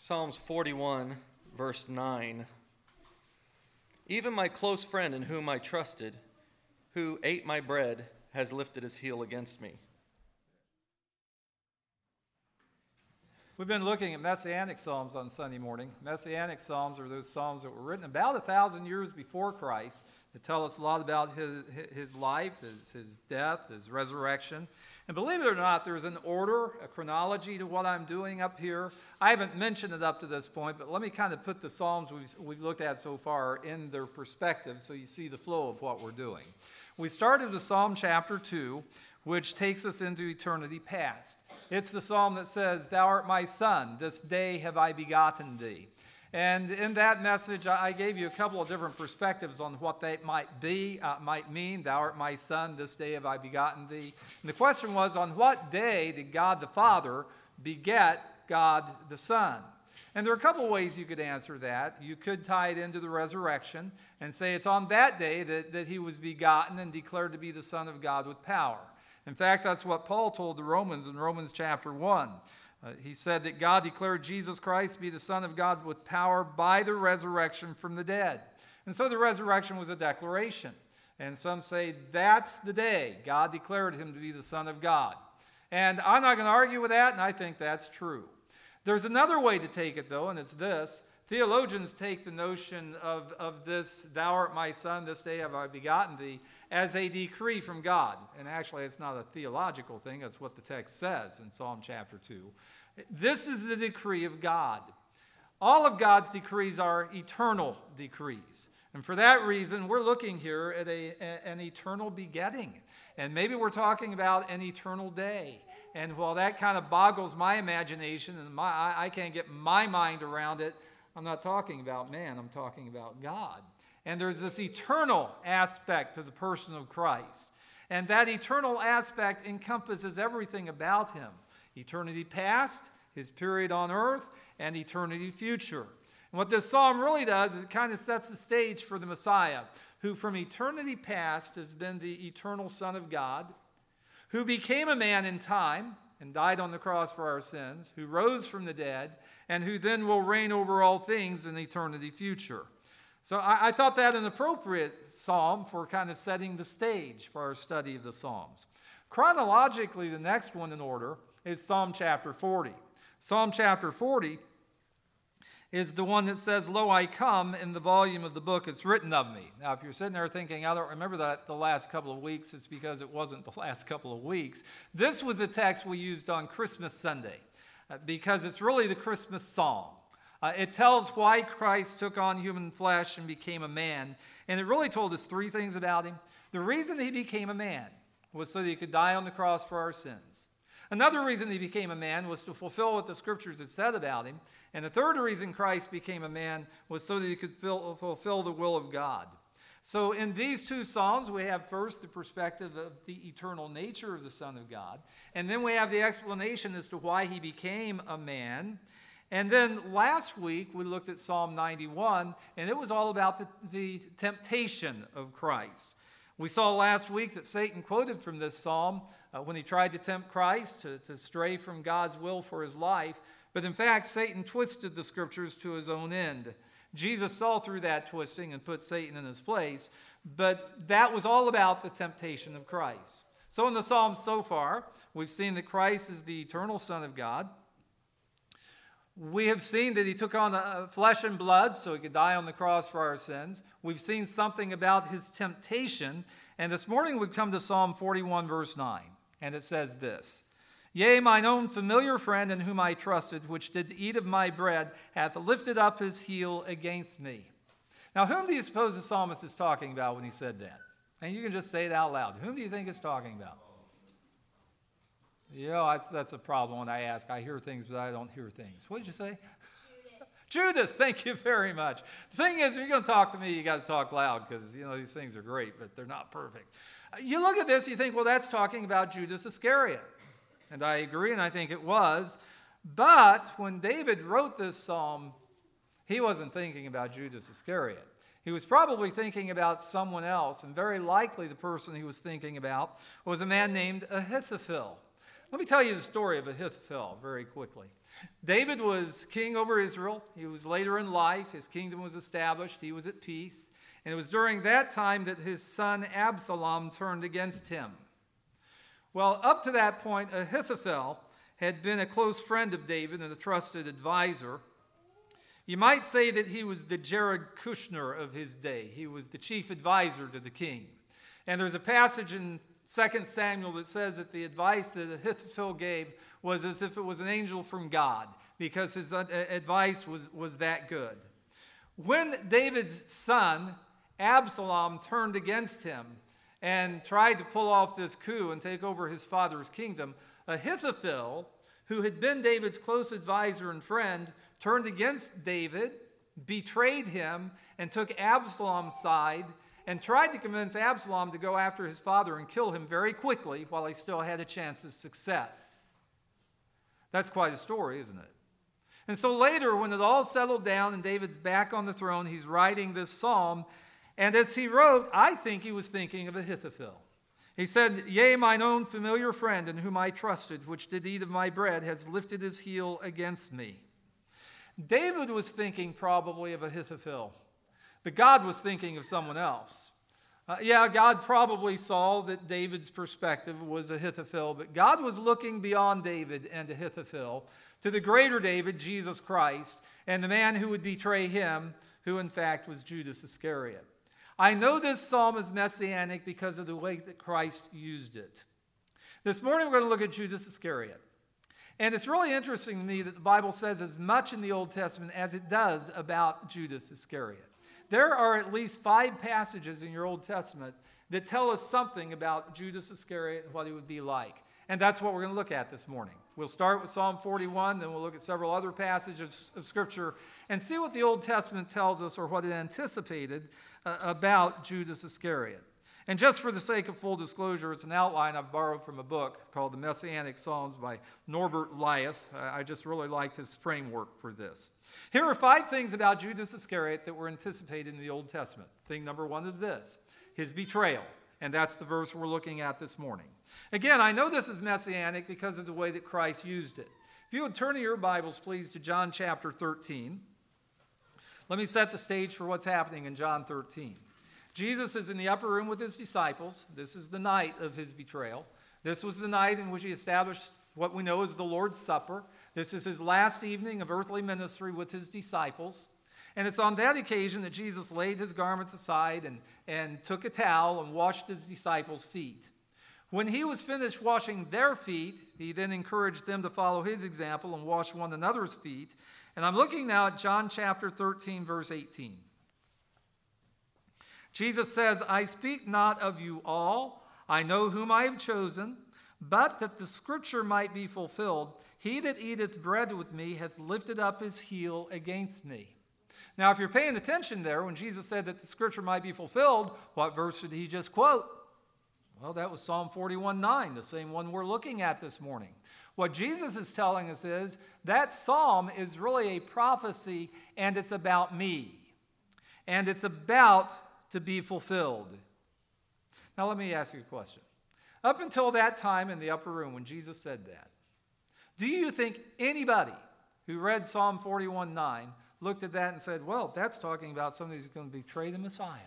Psalms 41, verse 9. Even my close friend in whom I trusted, who ate my bread, has lifted his heel against me. We've been looking at Messianic Psalms on Sunday morning. Messianic Psalms are those Psalms that were written about a thousand years before Christ that tell us a lot about his, his life, his, his death, his resurrection. And believe it or not, there's an order, a chronology to what I'm doing up here. I haven't mentioned it up to this point, but let me kind of put the Psalms we've, we've looked at so far in their perspective so you see the flow of what we're doing. We started with Psalm chapter 2, which takes us into eternity past. It's the psalm that says, Thou art my son, this day have I begotten thee. And in that message, I gave you a couple of different perspectives on what that might be, uh, might mean. Thou art my son, this day have I begotten thee. And the question was, on what day did God the Father beget God the Son? And there are a couple of ways you could answer that. You could tie it into the resurrection and say it's on that day that, that he was begotten and declared to be the Son of God with power. In fact, that's what Paul told the Romans in Romans chapter 1. Uh, he said that God declared Jesus Christ to be the Son of God with power by the resurrection from the dead. And so the resurrection was a declaration. And some say that's the day God declared him to be the Son of God. And I'm not going to argue with that, and I think that's true. There's another way to take it, though, and it's this Theologians take the notion of, of this, thou art my son, this day have I begotten thee, as a decree from God. And actually, it's not a theological thing, that's what the text says in Psalm chapter 2. This is the decree of God. All of God's decrees are eternal decrees. And for that reason, we're looking here at a, an eternal begetting. And maybe we're talking about an eternal day. And while that kind of boggles my imagination and my, I can't get my mind around it, I'm not talking about man, I'm talking about God. And there's this eternal aspect to the person of Christ. And that eternal aspect encompasses everything about him eternity past, his period on earth, and eternity future. And what this psalm really does is it kind of sets the stage for the Messiah, who from eternity past has been the eternal Son of God, who became a man in time and died on the cross for our sins, who rose from the dead, and who then will reign over all things in eternity future. So I, I, thought that an appropriate psalm for kind of setting the stage for our study of the Psalms. Chronologically, the next one in order is Psalm chapter 40. Psalm chapter 40 is the one that says, Lo, I come in the volume of the book, it's written of me. Now, if you're sitting there thinking, I don't remember that the last couple of weeks, it's because it wasn't the last couple of weeks. This was the text we used on Christmas Sunday uh, because it's really the Christmas song. Uh, it tells why Christ took on human flesh and became a man. And it really told us three things about him. The reason that he became a man was so that he could die on the cross for our sins. Another reason he became a man was to fulfill what the scriptures had said about him. And the third reason Christ became a man was so that he could fulfill the will of God. So, in these two Psalms, we have first the perspective of the eternal nature of the Son of God, and then we have the explanation as to why he became a man. And then last week, we looked at Psalm 91, and it was all about the, the temptation of Christ. We saw last week that Satan quoted from this psalm uh, when he tried to tempt Christ to, to stray from God's will for his life. But in fact, Satan twisted the scriptures to his own end. Jesus saw through that twisting and put Satan in his place, but that was all about the temptation of Christ. So, in the Psalms so far, we've seen that Christ is the eternal Son of God. We have seen that he took on uh, flesh and blood so he could die on the cross for our sins. We've seen something about his temptation. And this morning we come to Psalm 41, verse 9. And it says this Yea, mine own familiar friend in whom I trusted, which did eat of my bread, hath lifted up his heel against me. Now, whom do you suppose the psalmist is talking about when he said that? And you can just say it out loud. Whom do you think he's talking about? Yeah, that's, that's a problem when I ask. I hear things, but I don't hear things. What did you say? Judas. Judas, thank you very much. The thing is, if you're going to talk to me, you got to talk loud because, you know, these things are great, but they're not perfect. You look at this, you think, well, that's talking about Judas Iscariot. And I agree, and I think it was. But when David wrote this psalm, he wasn't thinking about Judas Iscariot. He was probably thinking about someone else, and very likely the person he was thinking about was a man named Ahithophel. Let me tell you the story of Ahithophel very quickly. David was king over Israel. He was later in life. His kingdom was established. He was at peace. And it was during that time that his son Absalom turned against him. Well, up to that point, Ahithophel had been a close friend of David and a trusted advisor. You might say that he was the Jared Kushner of his day. He was the chief advisor to the king. And there's a passage in 2 Samuel that says that the advice that Ahithophel gave was as if it was an angel from God because his advice was, was that good. When David's son, Absalom, turned against him and tried to pull off this coup and take over his father's kingdom, Ahithophel, who had been David's close advisor and friend, turned against David, betrayed him, and took Absalom's side and tried to convince Absalom to go after his father and kill him very quickly while he still had a chance of success. That's quite a story, isn't it? And so later, when it all settled down and David's back on the throne, he's writing this psalm. And as he wrote, I think he was thinking of Ahithophel. He said, Yea, mine own familiar friend in whom I trusted, which did eat of my bread, has lifted his heel against me. David was thinking probably of Ahithophel. But God was thinking of someone else. Uh, yeah, God probably saw that David's perspective was Ahithophel, but God was looking beyond David and Ahithophel to the greater David, Jesus Christ, and the man who would betray him, who in fact was Judas Iscariot. I know this psalm is messianic because of the way that Christ used it. This morning we're going to look at Judas Iscariot. And it's really interesting to me that the Bible says as much in the Old Testament as it does about Judas Iscariot. There are at least five passages in your Old Testament that tell us something about Judas Iscariot and what he would be like. And that's what we're going to look at this morning. We'll start with Psalm 41, then we'll look at several other passages of Scripture and see what the Old Testament tells us or what it anticipated uh, about Judas Iscariot. And just for the sake of full disclosure, it's an outline I've borrowed from a book called The Messianic Psalms by Norbert Lieth. I just really liked his framework for this. Here are five things about Judas Iscariot that were anticipated in the Old Testament. Thing number one is this his betrayal. And that's the verse we're looking at this morning. Again, I know this is messianic because of the way that Christ used it. If you would turn to your Bibles, please, to John chapter 13. Let me set the stage for what's happening in John 13. Jesus is in the upper room with his disciples. This is the night of his betrayal. This was the night in which he established what we know as the Lord's Supper. This is his last evening of earthly ministry with his disciples. And it's on that occasion that Jesus laid his garments aside and, and took a towel and washed his disciples' feet. When he was finished washing their feet, he then encouraged them to follow his example and wash one another's feet. And I'm looking now at John chapter 13, verse 18. Jesus says, I speak not of you all, I know whom I have chosen, but that the scripture might be fulfilled, he that eateth bread with me hath lifted up his heel against me. Now, if you're paying attention there, when Jesus said that the scripture might be fulfilled, what verse did he just quote? Well, that was Psalm 41 9, the same one we're looking at this morning. What Jesus is telling us is that psalm is really a prophecy, and it's about me. And it's about to be fulfilled. Now, let me ask you a question. Up until that time in the upper room when Jesus said that, do you think anybody who read Psalm 41 9 looked at that and said, well, that's talking about somebody who's going to betray the Messiah?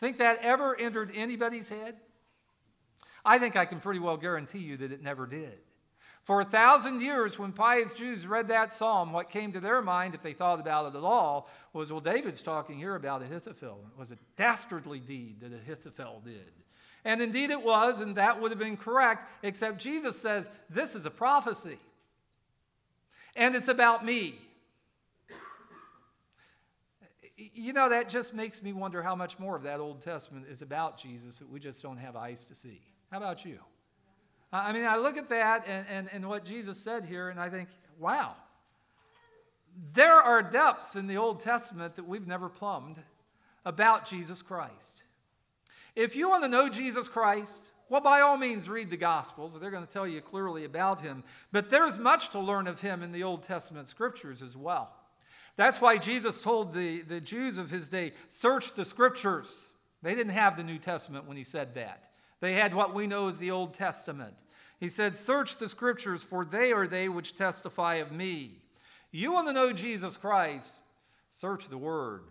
Think that ever entered anybody's head? I think I can pretty well guarantee you that it never did. For a thousand years, when pious Jews read that psalm, what came to their mind, if they thought about it at all, was well, David's talking here about Ahithophel. It was a dastardly deed that Ahithophel did. And indeed it was, and that would have been correct, except Jesus says, This is a prophecy. And it's about me. You know, that just makes me wonder how much more of that Old Testament is about Jesus that we just don't have eyes to see. How about you? I mean, I look at that and, and, and what Jesus said here, and I think, wow, there are depths in the Old Testament that we've never plumbed about Jesus Christ. If you want to know Jesus Christ, well, by all means, read the Gospels. They're going to tell you clearly about him. But there's much to learn of him in the Old Testament scriptures as well. That's why Jesus told the, the Jews of his day, search the scriptures. They didn't have the New Testament when he said that. They had what we know as the Old Testament. He said, Search the scriptures, for they are they which testify of me. You want to know Jesus Christ? Search the word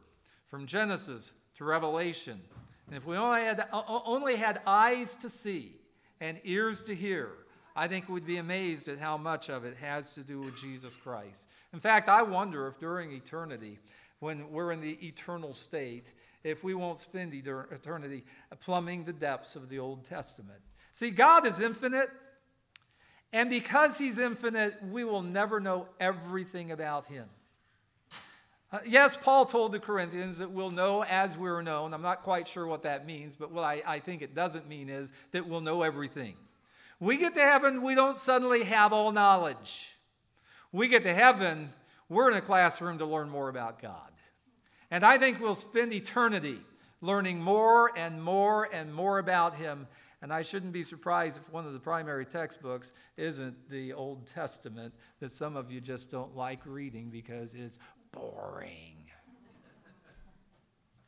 from Genesis to Revelation. And if we only had, only had eyes to see and ears to hear, I think we'd be amazed at how much of it has to do with Jesus Christ. In fact, I wonder if during eternity, when we're in the eternal state, if we won't spend eternity plumbing the depths of the Old Testament. See, God is infinite, and because He's infinite, we will never know everything about Him. Uh, yes, Paul told the Corinthians that we'll know as we're known. I'm not quite sure what that means, but what I, I think it doesn't mean is that we'll know everything. We get to heaven, we don't suddenly have all knowledge. We get to heaven, we're in a classroom to learn more about God. And I think we'll spend eternity learning more and more and more about Him. And I shouldn't be surprised if one of the primary textbooks isn't the Old Testament that some of you just don't like reading because it's boring.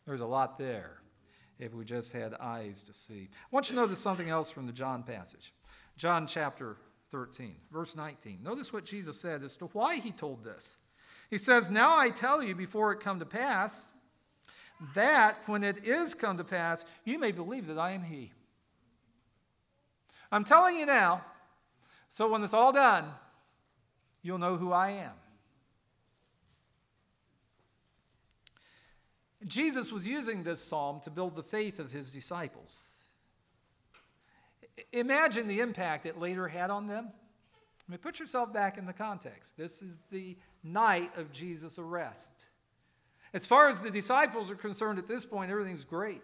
There's a lot there if we just had eyes to see. I want you to notice something else from the John passage. John chapter 13, verse 19. Notice what Jesus said as to why he told this. He says, Now I tell you before it come to pass, that when it is come to pass, you may believe that I am he. I'm telling you now, so when it's all done, you'll know who I am. Jesus was using this psalm to build the faith of his disciples. Imagine the impact it later had on them. I mean, put yourself back in the context. This is the night of Jesus' arrest. As far as the disciples are concerned at this point, everything's great.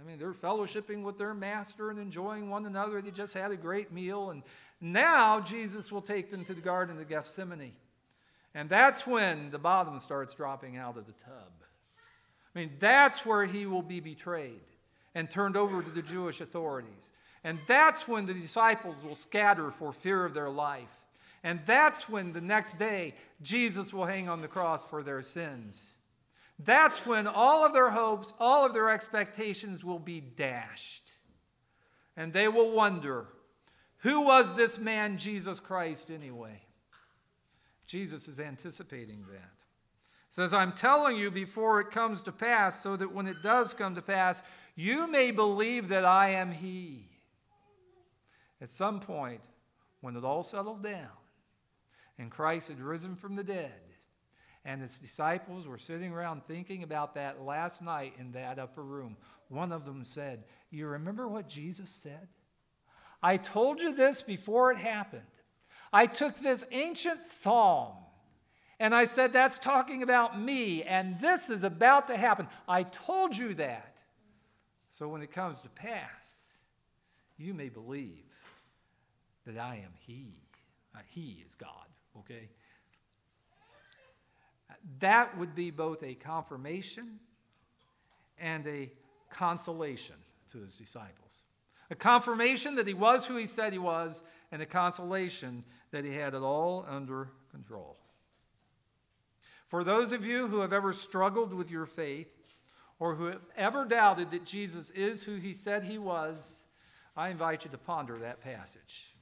I mean, they're fellowshipping with their master and enjoying one another. They just had a great meal. And now Jesus will take them to the Garden of Gethsemane. And that's when the bottom starts dropping out of the tub. I mean, that's where he will be betrayed and turned over to the Jewish authorities. And that's when the disciples will scatter for fear of their life. And that's when the next day Jesus will hang on the cross for their sins. That's when all of their hopes, all of their expectations will be dashed. And they will wonder who was this man, Jesus Christ, anyway? Jesus is anticipating that says, I'm telling you before it comes to pass, so that when it does come to pass, you may believe that I am He. At some point, when it all settled down, and Christ had risen from the dead, and his disciples were sitting around thinking about that last night in that upper room, one of them said, You remember what Jesus said? I told you this before it happened. I took this ancient psalm and I said, That's talking about me, and this is about to happen. I told you that. So when it comes to pass, you may believe that I am He. Uh, he is God, okay? That would be both a confirmation and a consolation to his disciples. A confirmation that he was who he said he was, and a consolation that he had it all under control. For those of you who have ever struggled with your faith or who have ever doubted that Jesus is who he said he was, I invite you to ponder that passage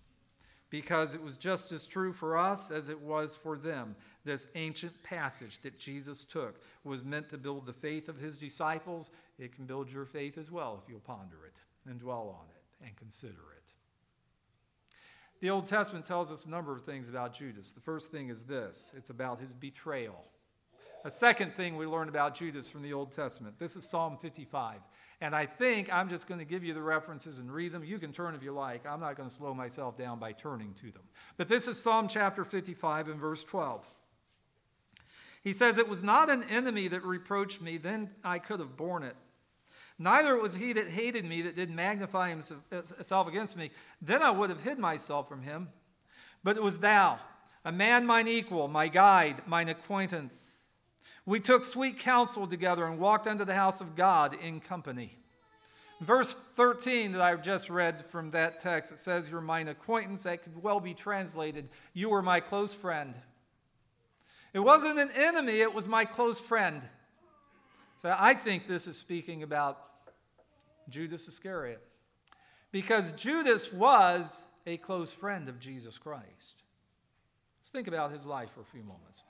because it was just as true for us as it was for them. This ancient passage that Jesus took was meant to build the faith of his disciples. It can build your faith as well if you'll ponder it and dwell on it and consider it. The Old Testament tells us a number of things about Judas. The first thing is this it's about his betrayal. A second thing we learn about Judas from the Old Testament. This is Psalm 55. And I think I'm just going to give you the references and read them. You can turn if you like. I'm not going to slow myself down by turning to them. But this is Psalm chapter 55 and verse 12. He says, It was not an enemy that reproached me, then I could have borne it. Neither was he that hated me that did magnify himself against me, then I would have hid myself from him. But it was thou, a man mine equal, my guide, mine acquaintance we took sweet counsel together and walked unto the house of God in company. Verse 13 that I've just read from that text, it says, You're mine acquaintance. That could well be translated, You were my close friend. It wasn't an enemy, it was my close friend. So I think this is speaking about Judas Iscariot. Because Judas was a close friend of Jesus Christ. Let's think about his life for a few moments.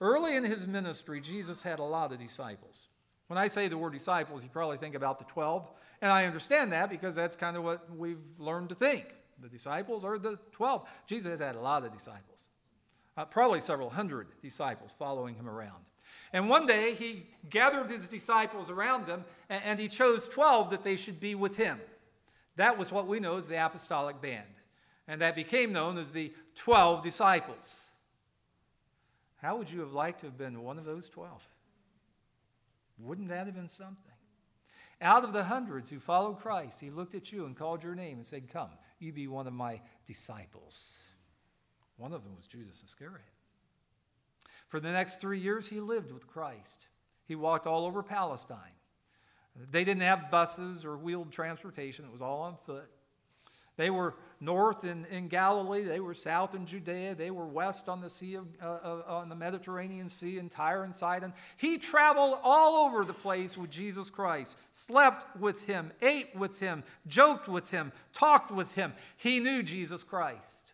Early in his ministry, Jesus had a lot of disciples. When I say the word disciples, you probably think about the 12. And I understand that because that's kind of what we've learned to think. The disciples are the 12. Jesus had a lot of disciples, uh, probably several hundred disciples following him around. And one day he gathered his disciples around them and, and he chose 12 that they should be with him. That was what we know as the apostolic band. And that became known as the 12 disciples. How would you have liked to have been one of those 12? Wouldn't that have been something? Out of the hundreds who followed Christ, he looked at you and called your name and said, Come, you be one of my disciples. One of them was Judas Iscariot. For the next three years, he lived with Christ. He walked all over Palestine. They didn't have buses or wheeled transportation, it was all on foot. They were north in, in Galilee. They were south in Judea. They were west on the sea of, uh, uh, on the Mediterranean Sea in Tyre and Sidon. He traveled all over the place with Jesus Christ, slept with him, ate with him, joked with him, talked with him. He knew Jesus Christ.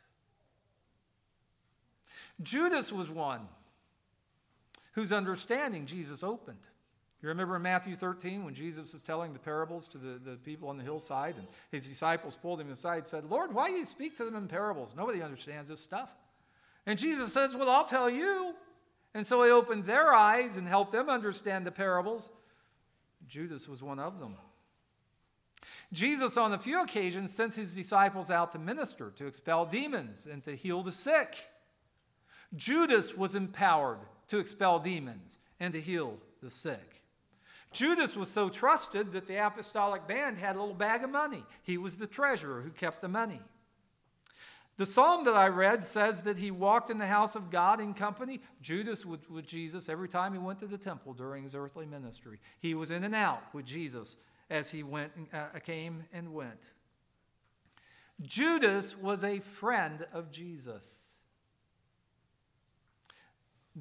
Judas was one whose understanding Jesus opened. You remember in Matthew 13 when Jesus was telling the parables to the, the people on the hillside, and his disciples pulled him aside and said, Lord, why do you speak to them in parables? Nobody understands this stuff. And Jesus says, Well, I'll tell you. And so he opened their eyes and helped them understand the parables. Judas was one of them. Jesus, on a few occasions, sent his disciples out to minister, to expel demons, and to heal the sick. Judas was empowered to expel demons and to heal the sick. Judas was so trusted that the apostolic band had a little bag of money. He was the treasurer who kept the money. The psalm that I read says that he walked in the house of God in company. Judas was with Jesus every time he went to the temple during his earthly ministry. He was in and out with Jesus as he went, uh, came and went. Judas was a friend of Jesus.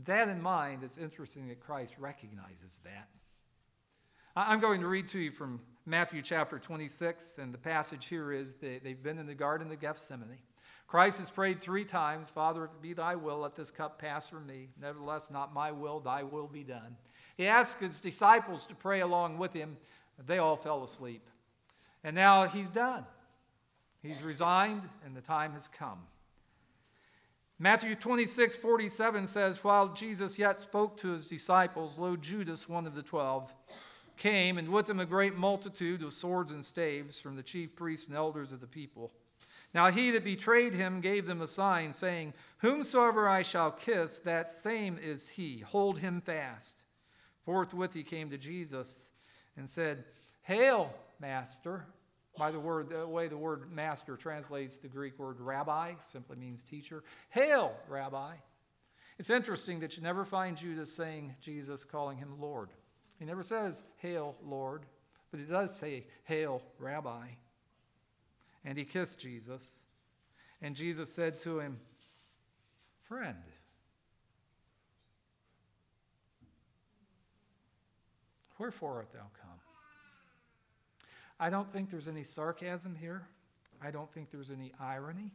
That in mind, it's interesting that Christ recognizes that. I'm going to read to you from Matthew chapter 26, and the passage here is that they've been in the Garden of Gethsemane. Christ has prayed three times Father, if it be thy will, let this cup pass from me. Nevertheless, not my will, thy will be done. He asked his disciples to pray along with him, they all fell asleep. And now he's done. He's resigned, and the time has come. Matthew 26, 47 says, While Jesus yet spoke to his disciples, lo, Judas, one of the twelve, came, and with him a great multitude of swords and staves from the chief priests and elders of the people. Now he that betrayed him gave them a sign, saying, Whomsoever I shall kiss, that same is he. Hold him fast. Forthwith he came to Jesus and said, Hail, Master. By the word, the way the word master translates the Greek word rabbi, simply means teacher. Hail, Rabbi. It's interesting that you never find Judas saying Jesus, calling him Lord. He never says, Hail, Lord, but he does say, Hail, Rabbi. And he kissed Jesus. And Jesus said to him, Friend, wherefore art thou come? I don't think there's any sarcasm here. I don't think there's any irony.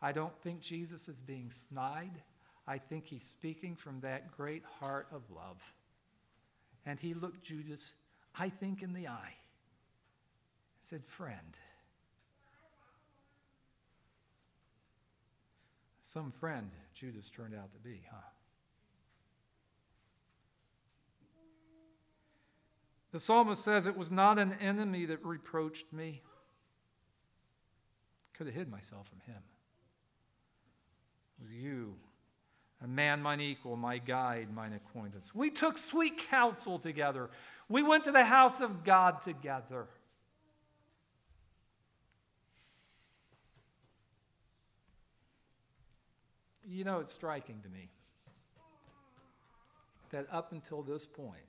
I don't think Jesus is being snide. I think he's speaking from that great heart of love. And he looked Judas, I think, in the eye. said, Friend. Some friend Judas turned out to be, huh? The psalmist says, It was not an enemy that reproached me. Could have hid myself from him. It was you a man mine equal, my guide, mine acquaintance. We took sweet counsel together. We went to the house of God together. You know, it's striking to me that up until this point,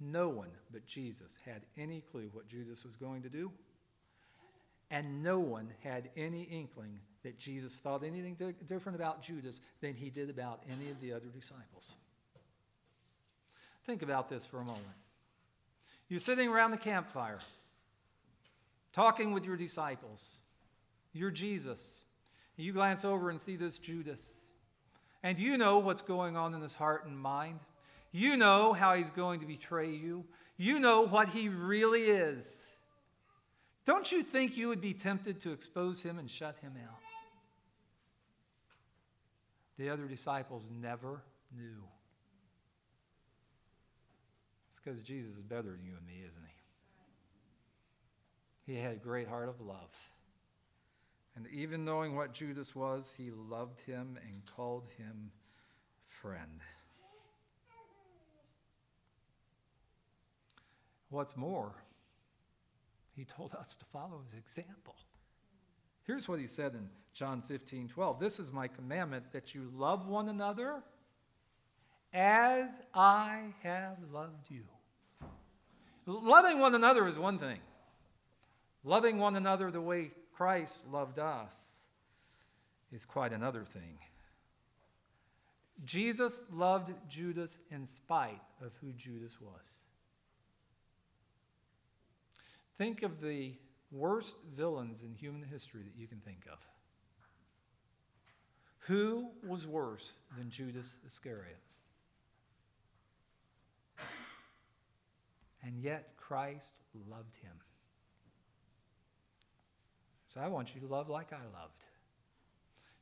no one but Jesus had any clue what Jesus was going to do, and no one had any inkling that Jesus thought anything different about Judas than he did about any of the other disciples. Think about this for a moment. You're sitting around the campfire, talking with your disciples. you're Jesus. You glance over and see this Judas. And you know what's going on in his heart and mind. You know how he's going to betray you. You know what he really is. Don't you think you would be tempted to expose him and shut him out? The other disciples never knew. It's because Jesus is better than you and me, isn't he? He had a great heart of love. And even knowing what Judas was, he loved him and called him friend. What's more, he told us to follow his example. Here's what he said in John 15 12. This is my commandment that you love one another as I have loved you. Loving one another is one thing, loving one another the way Christ loved us is quite another thing. Jesus loved Judas in spite of who Judas was. Think of the worst villains in human history that you can think of. Who was worse than Judas Iscariot? And yet Christ loved him. So I want you to love like I loved.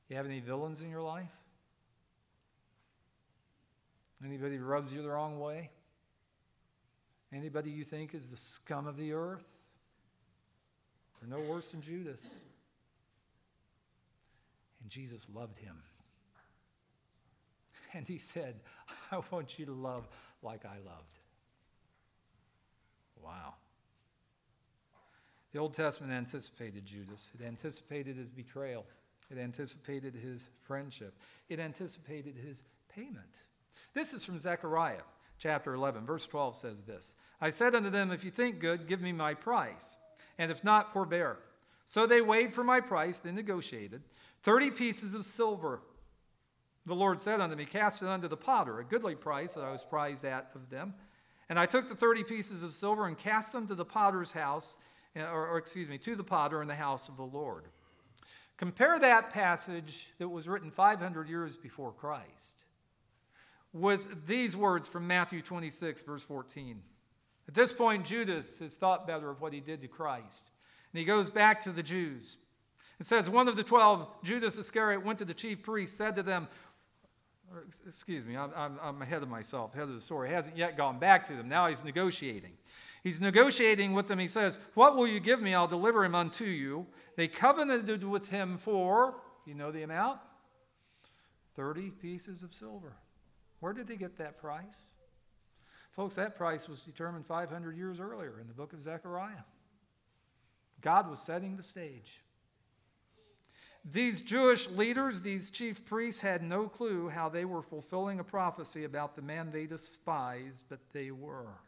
You have any villains in your life? Anybody rubs you the wrong way? Anybody you think is the scum of the earth? They're no worse than Judas. And Jesus loved him. And he said, I want you to love like I loved. Wow. The Old Testament anticipated Judas, it anticipated his betrayal, it anticipated his friendship, it anticipated his payment. This is from Zechariah chapter 11, verse 12 says this I said unto them, If you think good, give me my price, and if not, forbear. So they weighed for my price, then negotiated, 30 pieces of silver. The Lord said unto me, Cast it unto the potter, a goodly price that I was prized at of them. And I took the 30 pieces of silver and cast them to the potter's house eh, or, or excuse me, to the potter in the house of the Lord. Compare that passage that was written 500 years before Christ with these words from Matthew 26, verse 14. At this point, Judas has thought better of what he did to Christ. And he goes back to the Jews. It says, One of the twelve, Judas Iscariot, went to the chief priests, said to them, excuse me, I'm, I'm, ahead of myself, ahead of the story. He hasn't yet gone back to them. Now he's negotiating. He's negotiating with them. He says, What will you give me? I'll deliver him unto you. They covenanted with him for, you know the amount? 30 pieces of silver. Where did they get that price? Folks, that price was determined 500 years earlier in the book of Zechariah. God was setting the stage. These Jewish leaders, these chief priests, had no clue how they were fulfilling a prophecy about the man they despised, but they were.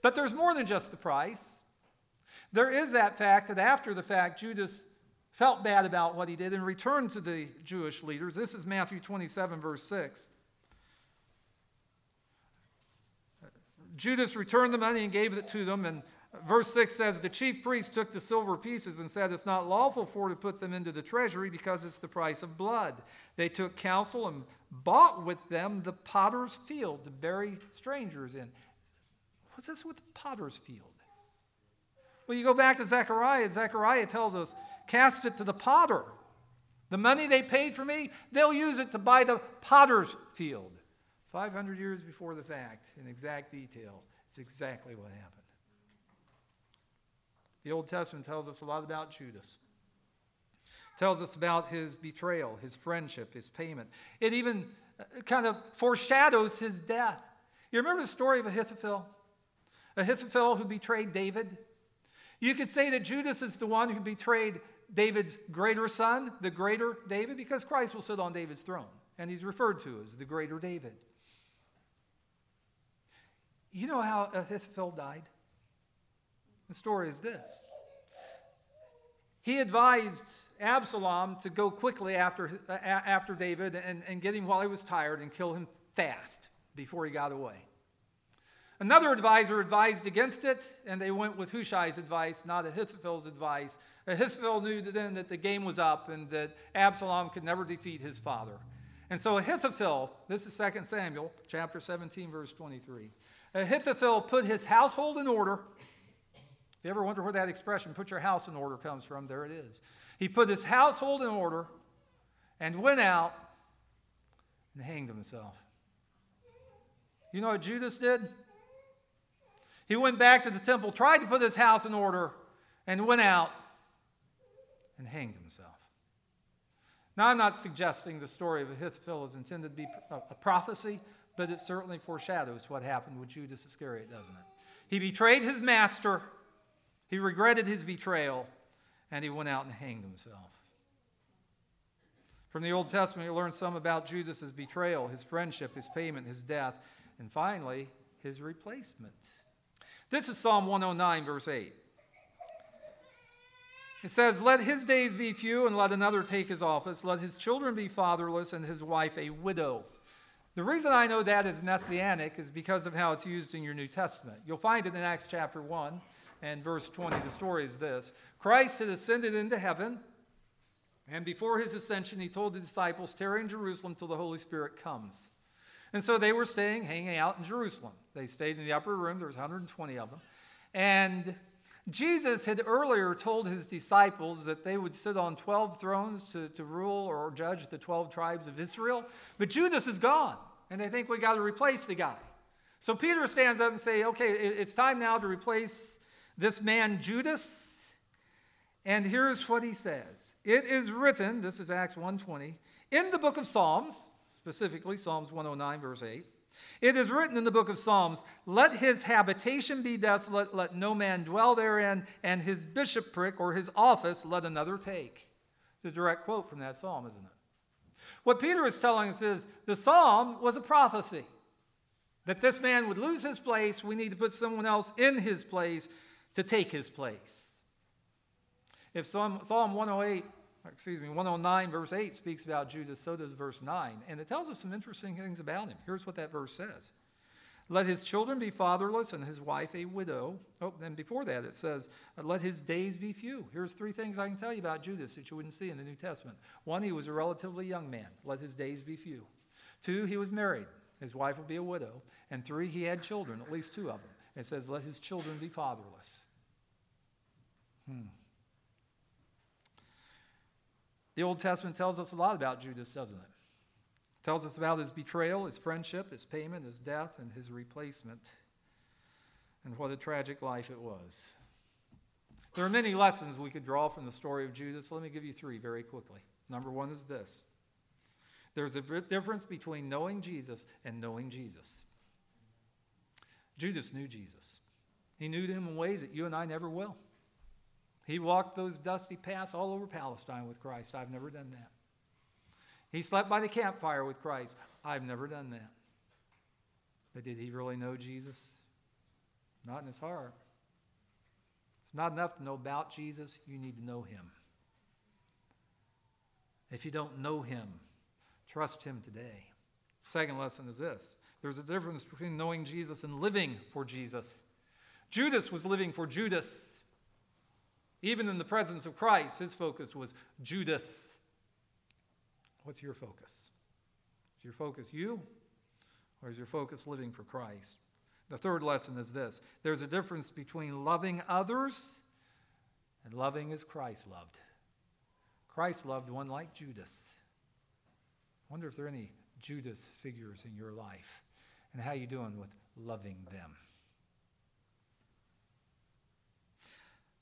But there's more than just the price. There is that fact that after the fact, Judas felt bad about what he did and returned to the Jewish leaders. This is Matthew 27, verse 6. Judas returned the money and gave it to them. And verse 6 says, The chief priest took the silver pieces and said, It's not lawful for to put them into the treasury because it's the price of blood. They took counsel and bought with them the potter's field to bury strangers in. What's this with the potter's field? Well, you go back to Zechariah. Zechariah tells us, cast it to the potter. The money they paid for me, they'll use it to buy the potter's field. 500 years before the fact, in exact detail, it's exactly what happened. The Old Testament tells us a lot about Judas. Tells us about his betrayal, his friendship, his payment. It even uh, kind of foreshadows his death. You remember the story of Ahithophel? Ahithophel who betrayed David. You could say that Judas is the one who betrayed David's greater son, the greater David, because Christ will sit on David's throne, and he's referred to as the greater David. You know how Ahithophel died? The story is this he advised Absalom to go quickly after, after David and, and get him while he was tired and kill him fast before he got away. Another advisor advised against it, and they went with Hushai's advice, not Ahithophel's advice. Ahithophel knew then that the game was up and that Absalom could never defeat his father. And so Ahithophel, this is 2 Samuel chapter 17, verse 23. Ahithophel put his household in order. If you ever wonder where that expression, put your house in order, comes from, there it is. He put his household in order and went out and hanged himself. You know what Judas did? He went back to the temple, tried to put his house in order, and went out and hanged himself. Now, I'm not suggesting the story of Ahithophel is intended to be a prophecy, but it certainly foreshadows what happened with Judas Iscariot, doesn't it? He betrayed his master, he regretted his betrayal, and he went out and hanged himself. From the Old Testament, we learn some about Judas' betrayal, his friendship, his payment, his death, and finally, his replacement. This is Psalm 109, verse 8. It says, Let his days be few, and let another take his office. Let his children be fatherless, and his wife a widow. The reason I know that is messianic is because of how it's used in your New Testament. You'll find it in Acts chapter 1 and verse 20. The story is this Christ had ascended into heaven, and before his ascension, he told the disciples, Tarry in Jerusalem till the Holy Spirit comes. And so they were staying, hanging out in Jerusalem. They stayed in the upper room, there was 120 of them. And Jesus had earlier told his disciples that they would sit on 12 thrones to, to rule or judge the 12 tribes of Israel. But Judas is gone, and they think we got to replace the guy. So Peter stands up and say, "Okay, it's time now to replace this man Judas." And here's what he says. It is written, this is Acts 1:20, in the book of Psalms, specifically Psalms 109 verse 8. It is written in the book of Psalms, Let his habitation be desolate, let no man dwell therein, and his bishopric or his office let another take. It's a direct quote from that psalm, isn't it? What Peter is telling us is the psalm was a prophecy that this man would lose his place. We need to put someone else in his place to take his place. If Psalm, Psalm 108 excuse me, 109, verse 8 speaks about Judas, so does verse 9. And it tells us some interesting things about him. Here's what that verse says Let his children be fatherless and his wife a widow. Oh, then before that it says, Let his days be few. Here's three things I can tell you about Judas that you wouldn't see in the New Testament. One, he was a relatively young man. Let his days be few. Two, he was married. His wife would be a widow. And three, he had children, at least two of them. It says, Let his children be fatherless. Hmm. The Old Testament tells us a lot about Judas, doesn't it? it? tells us about his betrayal, his friendship, his payment, his death, and his replacement. And what a tragic life it was. There are many lessons we could draw from the story of Judas. Let me give you three very quickly. Number one is this there's a difference between knowing Jesus and knowing Jesus. Judas knew Jesus, he knew him in ways that you and I never will. He walked those dusty paths all over Palestine with Christ. I've never done that. He slept by the campfire with Christ. I've never done that. But did he really know Jesus? Not in his heart. It's not enough to know about Jesus, you need to know him. If you don't know him, trust him today. Second lesson is this there's a difference between knowing Jesus and living for Jesus. Judas was living for Judas. Even in the presence of Christ, his focus was Judas. What's your focus? Is your focus you? Or is your focus living for Christ? The third lesson is this there's a difference between loving others and loving as Christ loved. Christ loved one like Judas. I wonder if there are any Judas figures in your life and how you doing with loving them.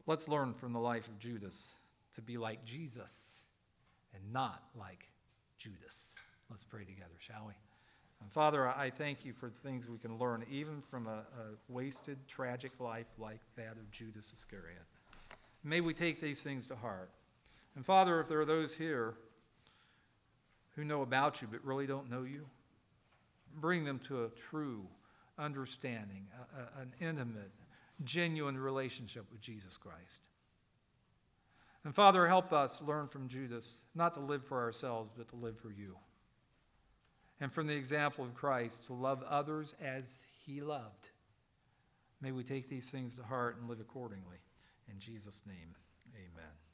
Let's learn from the life of Judas to be like Jesus and not like Judas. Let's pray together, shall we? And Father, I thank you for the things we can learn, even from a, a wasted, tragic life like that of Judas Iscariot. May we take these things to heart. And Father, if there are those here who know about you but really don't know you, bring them to a true understanding, a, a, an intimate, genuine relationship with Jesus Christ. And Father, help us learn from Judas not to live for ourselves, but to live for you. And from the example of Christ, to love others as he loved. May we take these things to heart and live accordingly. In Jesus' name, amen.